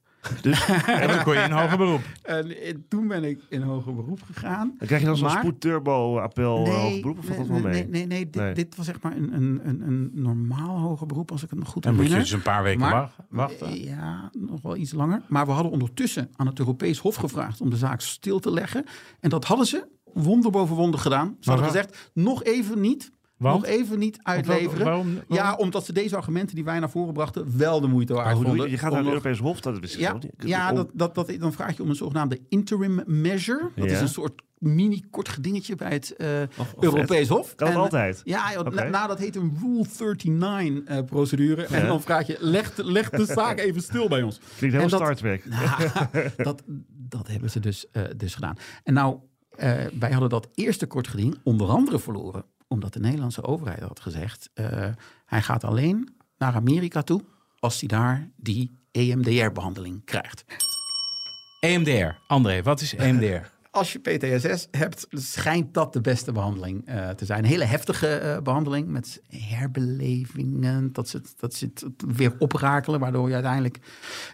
Dus En kon je in hoger beroep. En, eh, toen ben ik in hoger beroep gegaan. dan krijg je dan zo'n spoedturbo-appel Nee, hoog beroep of valt dat wel nee, mee? nee, nee, nee, dit, Nee. dit was zeg maar een, een, een, een normaal hoger beroep, als ik het nog goed Dan moet je herinner. dus een paar weken Maar- wachten. Eh, Ja, nog wel iets langer. Maar we hadden ondertussen aan het Europees Hof gevraagd om de zaak stil te leggen. En dat hadden ze wonder boven wonder gedaan. Ze hadden gezegd, nog even niet, Want? nog even niet uitleveren. waarom- waarom- Ja, omdat ze deze argumenten die wij naar voren brachten wel de moeite waard je? vonden. Je gaat naar het Europees Hof, dat is ja, ja dat, dat, dat, dan vraag je om een zogenaamde interim measure. Dat Ja. is een soort mini-kort gedingetje bij het eh, of Europees Hof. Kan het En, altijd? Ja, joh, Oké. na- nou, dat heet een Rule 39-procedure. en Ja. dan vraag je, leg, de- leg de zaak even stil bij ons. Klinkt heel En dat- Star Trek. Nou, dat, dat hebben ze dus, eh, dus gedaan. En nou, eh, wij hadden dat eerste kort geding onder andere verloren. Omdat de Nederlandse overheid had gezegd... eh, hij gaat alleen naar Amerika toe als hij daar die EMDR-behandeling krijgt. EMDR. André, wat is EMDR? Als je PTSS hebt, schijnt dat de beste behandeling eh, te zijn. Een hele heftige eh, behandeling met herbelevingen. Dat ze, dat ze het weer oprakelen, waardoor je uiteindelijk...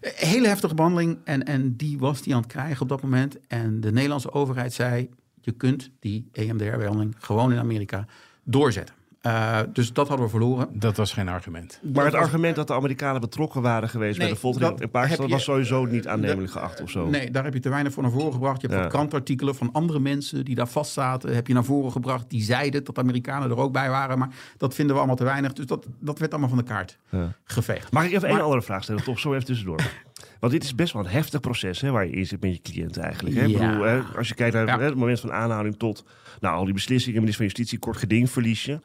Een hele heftige behandeling. En, en die was die aan het krijgen op dat moment. En de Nederlandse overheid zei... je kunt die EMDR-behandeling gewoon in Amerika doorzetten. Eh, dus dat hadden we verloren. Dat was geen argument. Maar het argument dat de Amerikanen betrokken waren geweest bij de foltering dat in Pakistan heb je- was sowieso niet aannemelijk geacht of zo. Nee, daar heb je te weinig voor naar voren gebracht. Je hebt Ja. wat krantartikelen van andere mensen die daar vastzaten, heb je naar voren gebracht. Die zeiden dat de Amerikanen er ook bij waren. Maar dat vinden we allemaal te weinig. Dus dat, dat werd allemaal van de kaart Ja. geveegd. Mag ik even Maar- één andere vraag stellen? Toch zo even tussendoor. Want dit is best wel een heftig proces hè, waar je in zit met je cliënt eigenlijk. Hè? Ik Ja. bedoel, hè, als je kijkt naar Ja. het moment van aanhouding tot nou, al die beslissingen, minister van Justitie, kort geding verlies je.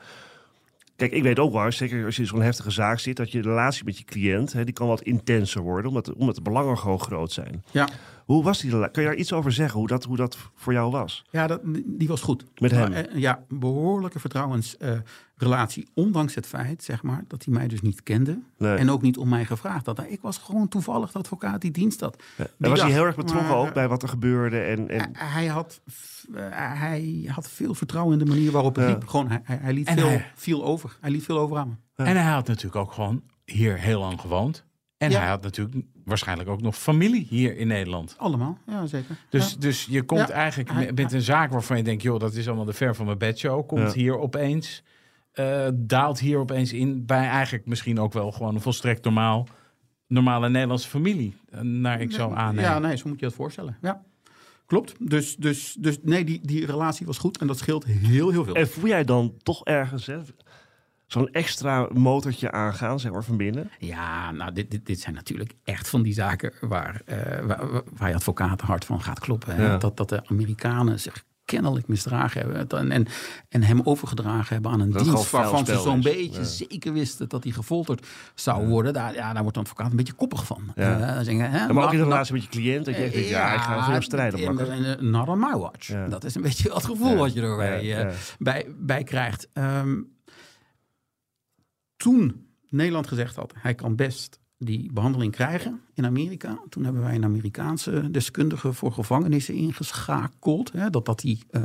Kijk, ik weet ook wel, zeker als je in zo'n heftige zaak zit, dat je relatie met je cliënt, hè, die kan wat intenser worden, omdat, omdat de belangen gewoon groot zijn. Ja, Hoe was die relatie? Kun je daar iets over zeggen, hoe dat, hoe dat voor jou was? ja dat, die was goed. Met hem? Maar, eh, ja, behoorlijke vertrouwensrelatie. ondanks het feit, zeg maar, dat hij mij dus niet kende. Nee. En ook niet om mij gevraagd had. Ik was gewoon toevallig de advocaat die dienst had. En Die was hij heel erg betrokken Maar, ook bij wat er gebeurde? En, en, Hij- had, eh, hij had veel vertrouwen in de manier waarop het Ja. liep. Gewoon, hij, hij, liet En veel, hij- veel over. Hij liet veel over aan me. En hij had natuurlijk ook gewoon hier heel lang gewoond. En Ja. hij had natuurlijk waarschijnlijk ook nog familie hier in Nederland. Allemaal, ja zeker. Dus, Ja. dus je komt Ja. eigenlijk met, met een zaak waarvan je denkt... joh, dat is allemaal de ver van mijn bedshow. Komt Ja. hier opeens, eh, daalt hier opeens in... bij eigenlijk misschien ook wel gewoon een volstrekt normaal, normale Nederlandse familie. eh, Naar ik zo aannemen. Ja, nee, zo moet je het voorstellen. Ja. Klopt. Dus, dus, dus nee, die, die relatie was goed en dat scheelt heel, heel veel. en voel jij dan toch ergens hè, zo'n extra motortje aangaan, zeg maar, van binnen? Ja, nou, dit, dit, dit zijn natuurlijk echt van die zaken waar, eh, waar, waar je advocaat hard van gaat kloppen. Hè? Ja. Dat, dat de Amerikanen zich kennelijk misdragen hebben en, en, en hem overgedragen hebben aan een Dat dienst waarvan ze zo'n beetje Ja. zeker wisten dat hij gefolterd zou worden. Daar, ja, daar wordt een advocaat een beetje koppig van. Ja. Eh, dan zeggen, hè, maar ook in de relatie met je cliënt, dat je echt denkt, ja, ik ga voor hem strijden. en- en- Not on my watch. Dat is een beetje het gevoel wat je erbij eh, bij, bij krijgt. Ehm, toen Nederland gezegd had, hij kan best die behandeling krijgen in Amerika. Toen hebben wij een Amerikaanse deskundige voor gevangenissen ingeschakeld. Hè, dat dat die, eh,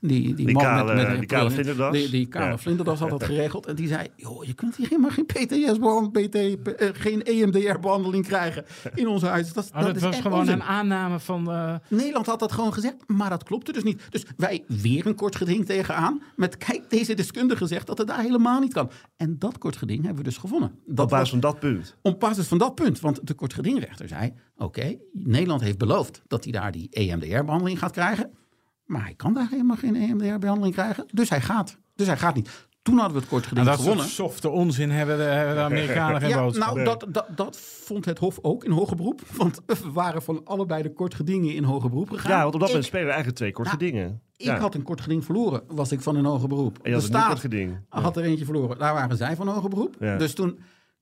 die, die, Die man kale- met, met die kale vlinderdas. Die, die kale Ja. vlinderdas had dat geregeld. En die zei, joh, je kunt hier helemaal geen PTS-behandeling, PT, eh, geen EMDR-behandeling krijgen in ons huis. Dat, Oh, dat is was echt gewoon onzin. een aanname van... eh, Nederland had dat gewoon gezegd, maar dat klopte dus niet. Dus wij weer een kort geding tegenaan. Met kijk, deze deskundige zegt dat het daar helemaal niet kan. En dat kort geding hebben we dus gewonnen. Dat Op basis was van dat punt. op basis van dat punt. Want de kort gedingrechter zei: Oké, Nederland heeft beloofd dat hij daar die EMDR-behandeling gaat krijgen. Maar hij kan daar helemaal geen EMDR-behandeling krijgen. Dus hij gaat. Dus hij gaat niet. Toen hadden we het kort en geding dat gewonnen. softe onzin hebben de, hebben de Amerikanen geen Ja, boodschap. nou, dat, dat, dat vond het Hof ook in hoger beroep. Want we waren van allebei de kort gedingen in hoger beroep gegaan. Ja, want op dat Ik- moment spelen we eigenlijk twee korte Nou, dingen. Ik Ja. had een kort geding verloren, was ik van een hoger beroep. En je had de een nieuw staat kort geding. had er eentje verloren. Daar waren zij van hoger beroep. Ja. Dus toen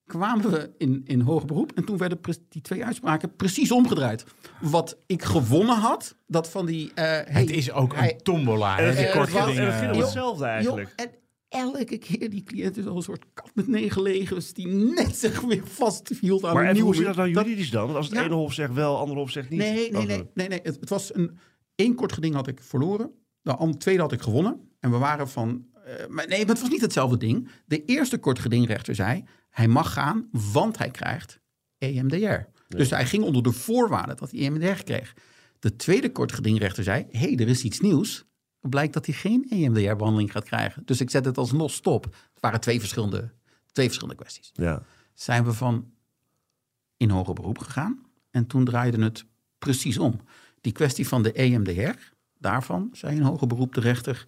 kwamen we in, in hoger beroep. En toen werden die twee uitspraken precies omgedraaid. Wat ik gewonnen had, dat van die... eh, hey, het is ook hij- een tombola, En het eh, was- ging- om hetzelfde eigenlijk. Joh, en elke keer die cliënt is al een soort kat met negen levens... die net zich weer vasthield aan Maar een even, nieuwe... hoe zit dat nou dat- juridisch dan? Want als het Ja. ene hof zegt wel, andere hof zegt niet. Nee, nee, Oh, nee. zo. nee, nee. Het, het was een één kort geding had ik verloren. De tweede had ik gewonnen. En we waren van. eh, maar nee, maar het was niet hetzelfde ding. De eerste kort gedingrechter zei: hij mag gaan, want hij krijgt EMDR. Dus hij ging onder de voorwaarde dat hij EMDR kreeg. De tweede kort gedingrechter zei: hé, hey, er is iets nieuws. Blijkt dat hij geen EMDR-behandeling gaat krijgen. Dus ik zet het alsnog stop. Het waren twee verschillende, twee verschillende kwesties Ja. zijn we van in hoger beroep gegaan. En toen draaide het precies om. Die kwestie van de EMDR, daarvan zei in hoger beroep de rechter...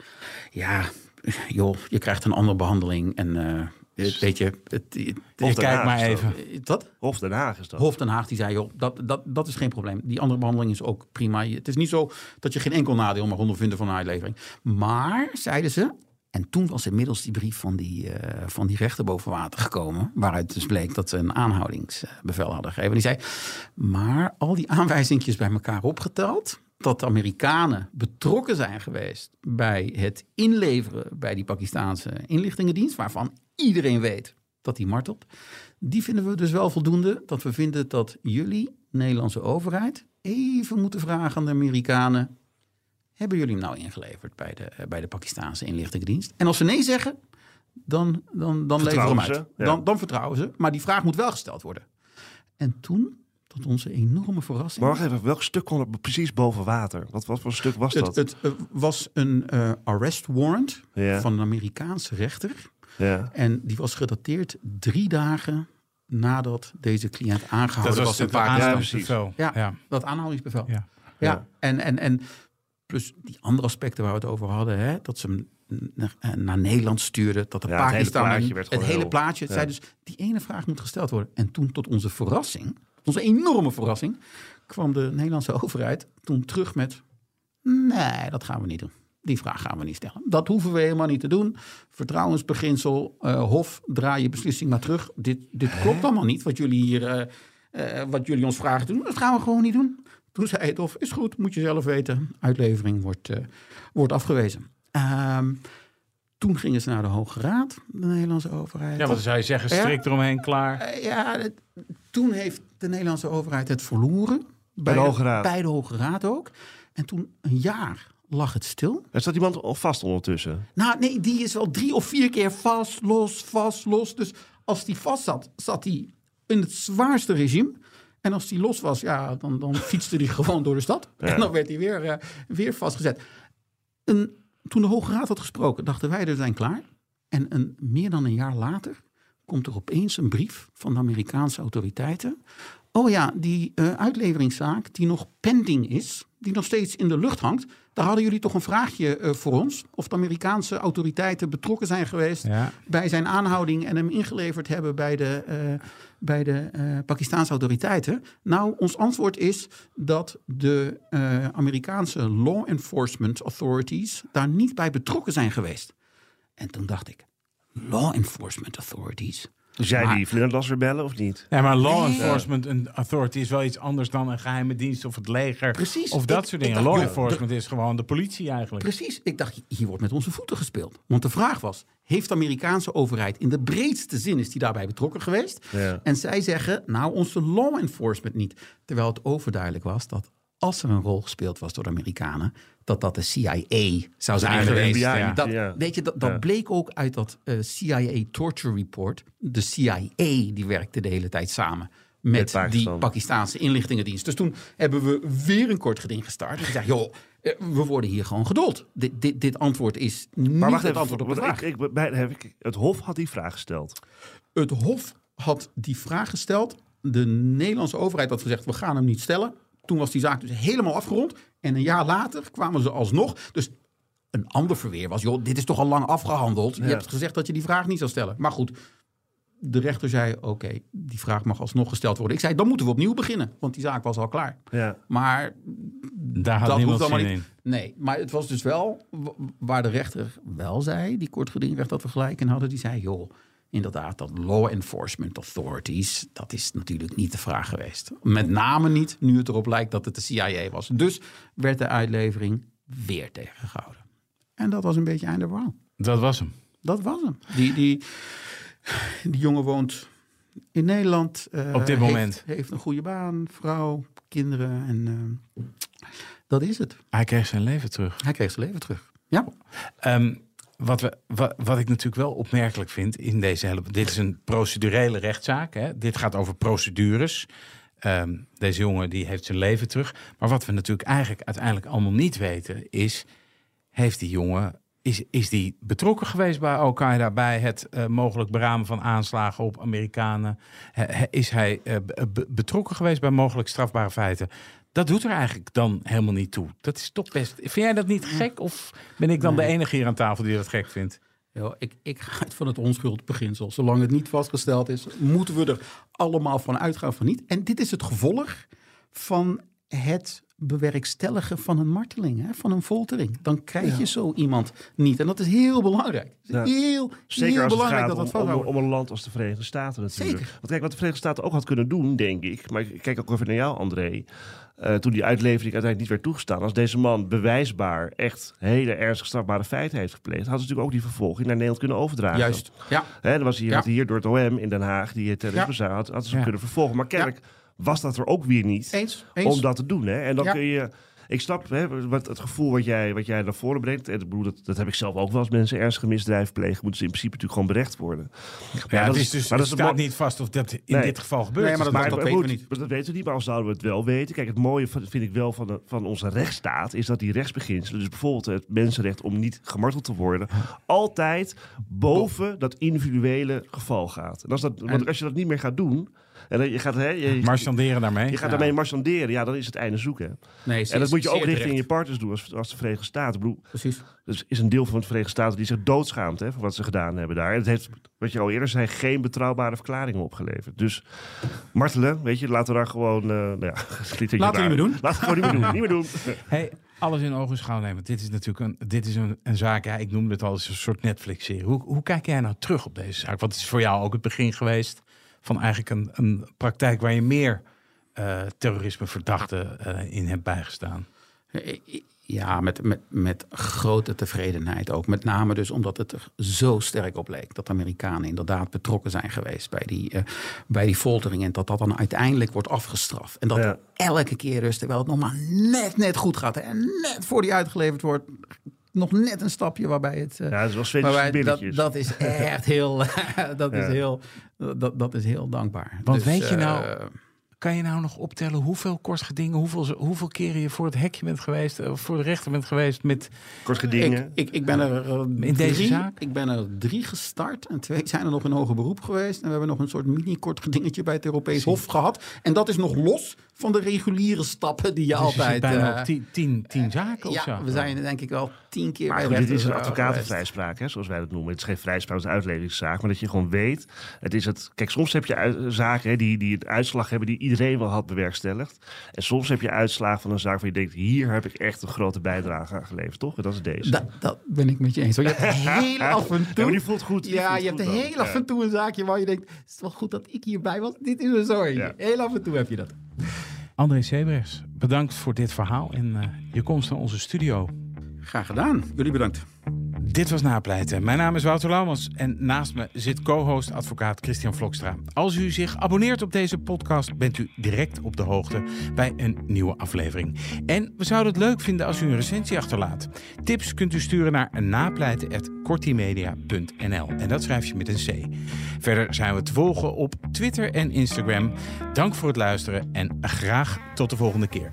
ja, joh, je krijgt een andere behandeling en... eh, weet je, het, het- kijk Haag maar even. wat? Hof Den Haag is dat. Hof Den Haag die zei, joh, dat, dat, dat is geen probleem. Die andere behandeling is ook prima. Het is niet zo dat je geen enkel nadeel mag ondervinden van een uitlevering. Maar, zeiden ze, en toen was inmiddels die brief van die, eh, van die rechter boven water gekomen. Waaruit dus bleek dat ze een aanhoudingsbevel hadden gegeven. Die zei, maar al die aanwijzingjes bij elkaar opgeteld... dat de Amerikanen betrokken zijn geweest bij het inleveren... bij die Pakistaanse inlichtingendienst... waarvan iedereen weet dat die martelt... die vinden we dus wel voldoende. Dat we vinden dat jullie, Nederlandse overheid... even moeten vragen aan de Amerikanen... hebben jullie hem nou ingeleverd bij de, bij de Pakistaanse inlichtingendienst? En als ze nee zeggen, dan, dan, dan leveren we hem uit. ze, ja. Dan, dan vertrouwen ze. Maar die vraag moet wel gesteld worden. En toen, tot onze enorme verrassing... Maar wacht even, welk stuk kwam er precies boven water? Wat, wat voor stuk was het, dat? het eh, was een eh, arrest warrant Ja. van een Amerikaanse rechter. ja. En die was gedateerd drie dagen nadat deze cliënt Dat aangehouden was was in het Pakistan. aanhoudingsbevel. Ja, Ja. dat aanhoudingsbevel. Ja. Ja, Ja. En, en, en plus die andere aspecten waar we het over hadden, hè, dat ze hem naar, eh, naar Nederland stuurden, dat de Ja, het hele Pakistan plaatje werd het hele plaatje, het ja. zei dus die ene vraag moet gesteld worden. En toen tot onze verrassing, onze enorme verrassing, kwam de Nederlandse overheid toen terug met, nee, dat gaan we niet doen. Die vraag gaan we niet stellen. Dat hoeven we helemaal niet te doen. Vertrouwensbeginsel, eh, Hof, draai je beslissing maar terug. Dit, dit klopt allemaal niet, wat jullie hier, eh, eh, wat jullie ons vragen te doen. Dat gaan we gewoon niet doen. Toen zei het Hof, is goed, moet je zelf weten. Uitlevering wordt, wordt afgewezen. Ehm, toen gingen ze naar de Hoge Raad, de Nederlandse overheid. Ja, wat je zeggen? Strikt eromheen, klaar. Ja, toen heeft de Nederlandse overheid het verloren. Bij, de Hoge Raad. Bij de Hoge Raad ook. En toen een jaar lag het stil. Er staat iemand al vast ondertussen. Nou, nee, die is wel drie of vier keer vast, los, vast, los. Dus als die vast zat, zat hij in het zwaarste regime. En als die los was, ja, dan, dan fietste hij gewoon door de stad. En dan werd hij weer, eh, weer vastgezet. Een, toen de Hoge Raad had gesproken, dachten wij, we zijn klaar. En een, meer dan een jaar later komt er opeens een brief van de Amerikaanse autoriteiten. Oh ja, die eh, uitleveringszaak die nog pending is, die nog steeds in de lucht hangt. Daar hadden jullie toch een vraagje eh, voor ons. Of de Amerikaanse autoriteiten betrokken zijn geweest Ja. bij zijn aanhouding en hem ingeleverd hebben bij de, eh, bij de Pakistaanse autoriteiten. Nou, ons antwoord is dat de Amerikaanse law enforcement authorities daar niet bij betrokken zijn geweest. En toen dacht ik, law enforcement authorities? Dus jij Maar- die vlinderlas weer bellen of niet? Ja, maar law Nee. enforcement authority is wel iets anders dan een geheime dienst of het leger. Precies. Of dat Ik- soort dingen. dacht, law enforcement is gewoon de politie eigenlijk. Precies. Ik dacht, hier wordt met onze voeten gespeeld. Want de vraag was, heeft de Amerikaanse overheid in de breedste zin is die daarbij betrokken geweest? Ja. En zij zeggen, nou, onze law enforcement niet. Terwijl het overduidelijk was dat als er een rol gespeeld was door de Amerikanen, dat dat de CIA zou zijn geweest. Ja. Dat, Ja. Weet je, dat, dat Ja. bleek ook uit dat eh, CIA Torture Report. De CIA die werkte de hele tijd samen met, Met Pakistan. die Pakistaanse inlichtingendienst. Dus toen hebben we weer een kort geding gestart. En gezegd, joh, eh, we worden hier gewoon geduld. Dit, dit, dit antwoord is niet Maar wacht het even, antwoord op de vraag. ik, ik, bij- heb ik, het Hof had die vraag gesteld. Het Hof had die vraag gesteld. De Nederlandse overheid had gezegd, we gaan hem niet stellen. Toen was die zaak dus helemaal afgerond. En een jaar later kwamen ze alsnog. Dus een ander verweer was, joh, dit is toch al lang afgehandeld. Je Ja. hebt gezegd dat je die vraag niet zou stellen. Maar goed, de rechter zei, oké, die vraag mag alsnog gesteld worden. Ik zei, dan moeten we opnieuw beginnen, want die zaak was al klaar. Ja. Maar Daar had dat niemand hoeft allemaal zin niet. in. Nee, maar het was dus wel waar de rechter wel zei, die kort gedingrecht dat we gelijk in hadden, die zei, joh, inderdaad, dat law enforcement authorities, dat is natuurlijk niet de vraag geweest. Met name niet, nu het erop lijkt dat het de CIA was. Dus werd de uitlevering weer tegengehouden. En dat was een beetje einde verhaal. Dat was hem. Dat was hem. Die, die, die jongen woont in Nederland. eh, Op dit heeft- moment. Heeft, een goede baan, vrouw, kinderen en eh, dat is het. Hij kreeg zijn leven terug. Hij kreeg zijn leven terug. Ja. Ehm, wat, we, wat, ik natuurlijk wel opmerkelijk vind in deze hele... Dit is een procedurele rechtszaak. Hè? Dit gaat over procedures. Ehm, deze jongen die heeft zijn leven terug. Maar wat we natuurlijk eigenlijk uiteindelijk allemaal niet weten is... Heeft die jongen... Is, is die betrokken geweest bij Al-Qaeda bij het eh, mogelijk beramen van aanslagen op Amerikanen? Is hij eh, be- be- betrokken geweest bij mogelijk strafbare feiten? Dat doet er eigenlijk dan helemaal niet toe. Dat is toch best. Vind jij dat niet gek? Of ben ik dan de enige hier aan tafel die dat gek vindt? Ja, ik, ik ga uit van het onschuldbeginsel. Zolang het niet vastgesteld is, moeten we er allemaal van uitgaan van niet. En dit is het gevolg van het bewerkstelligen van een marteling, hè, van een foltering. Dan krijg je zo iemand niet. En dat is heel belangrijk. Het is Ja. Heel, Zeker heel belangrijk gaat dat dat om, om, vasthouden. om een land als de Verenigde Staten natuurlijk. Zeker. Want kijk, wat de Verenigde Staten ook had kunnen doen, denk ik. Maar ik kijk ook even naar jou, André. Eh, toen die uitlevering uiteindelijk niet werd toegestaan. Als deze man bewijsbaar echt hele ernstig strafbare feiten heeft gepleegd... hadden ze natuurlijk ook die vervolging naar Nederland kunnen overdragen. Juist, ja. Hè, dan was hij, Ja. hier door het OM in Den Haag, die het terrorisme had, hadden ze kunnen vervolgen. Maar kennelijk was dat er ook weer niet Eens, eens. om dat te doen. Hè? En dan Ja. kun je... Ik snap hè, wat, het gevoel wat jij, wat jij naar voren brengt. En ik bedoel, dat, dat heb ik zelf ook wel als mensen ernstige misdrijven plegen. Moeten ze in principe natuurlijk gewoon berecht worden. Ja, dat het is- is dus, maar dat staat niet vast of dat in Nee. dit geval gebeurt. Nee, maar dat- Maar, dat maar weten we niet. Dat weten we niet, maar als zouden we het wel weten. Kijk, het mooie van- vind ik wel van, de, van onze rechtsstaat... is dat die rechtsbeginselen, dus bijvoorbeeld het mensenrecht... om niet gemarteld te worden... altijd boven dat individuele geval gaat. En als, dat, want als je dat niet meer gaat doen... En je gaat, hè, je, Marchanderen daarmee. je gaat Ja. daarmee marchanderen, ja, dan is het einde zoeken. Nee, En dat moet je ook richting terecht. je partners doen als, als de Verenigde Staten. Bedoel, Precies. er is een deel van de Verenigde Staten die zich doodschaamt hè, voor wat ze gedaan hebben daar. En het heeft, wat je al eerder zei, geen betrouwbare verklaringen opgeleverd. Dus martelen, weet je, laten we daar gewoon... eh nou ja, het Laten we niet meer doen. Laten we gewoon niet meer doen. Niet meer doen. Hey, alles in ogenschouw nemen. Dit is natuurlijk een, dit is een, een zaak, ja, ik noemde het al een soort Netflix-serie. Hoe, hoe kijk jij nou terug op deze zaak? Wat is voor jou ook het begin geweest van eigenlijk een, een praktijk waar je meer eh terrorismeverdachten eh, in hebt bijgestaan? Ja, met, met, met grote tevredenheid ook. Met name dus omdat het er zo sterk op leek. Dat Amerikanen inderdaad betrokken zijn geweest bij die, eh, bij die foltering. En dat dat dan uiteindelijk wordt afgestraft. En dat Ja. elke keer dus, terwijl het nog maar net, net goed gaat. En net voor die uitgeleverd wordt, nog net een stapje waarbij het... Ja, dat is wel waarbij dat, dat is echt heel, dat, is heel, dat, dat is heel dankbaar. Want Dus, weet je nou- eh, Kan je nou nog optellen hoeveel kortgedingen, hoeveel, hoeveel keren je voor het hekje bent geweest, of voor de rechter bent geweest met... Kort gedingen. Ik, ik, ik ben er eh, In deze drie, zaak? Ik ben er drie gestart en twee zijn er nog in hoger beroep geweest. En we hebben nog een soort mini-kort gedingetje bij het Europees Hof gehad. En dat is nog los van de reguliere stappen die je Dus je altijd... zit bijna eh, op tien, tien, tien zaken of ja, zo. we zijn denk ik wel tien keer Maar bij goed, dit is een advocatenvrijspraak, hè, zoals wij dat noemen. Het is geen vrijspraak, het is een uitlevingszaak. Maar dat je gewoon weet, het is het... Kijk, soms heb je uit- zaken hè, die, die een uitslag hebben die iedereen wel had bewerkstelligd. En soms heb je uitslagen van een zaak waar je denkt, hier heb ik echt een grote bijdrage aan geleverd, toch? En dat is deze. Dat, dat ben ik met je eens. Je hebt heel af en toe... Ja, maar die voelt goed. die Ja, voelt je hebt heel af en toe een zaakje waar je denkt... het is wel goed dat ik hierbij was. Dit is eentje. Ja. Heel af en toe heb je dat. André Sebrechts, bedankt voor dit verhaal en eh, je komst naar onze studio. Graag gedaan. Jullie bedankt. Dit was Napleiten. Mijn naam is Wouter Laumans en naast me zit co-host advocaat Christian Vlokstra. Als u zich abonneert op deze podcast, bent u direct op de hoogte bij een nieuwe aflevering. En we zouden het leuk vinden als u een recensie achterlaat. Tips kunt u sturen naar napleiten.kortimedia.nl en dat schrijf je met een C. Verder zijn we te volgen op Twitter en Instagram. Dank voor het luisteren en graag tot de volgende keer.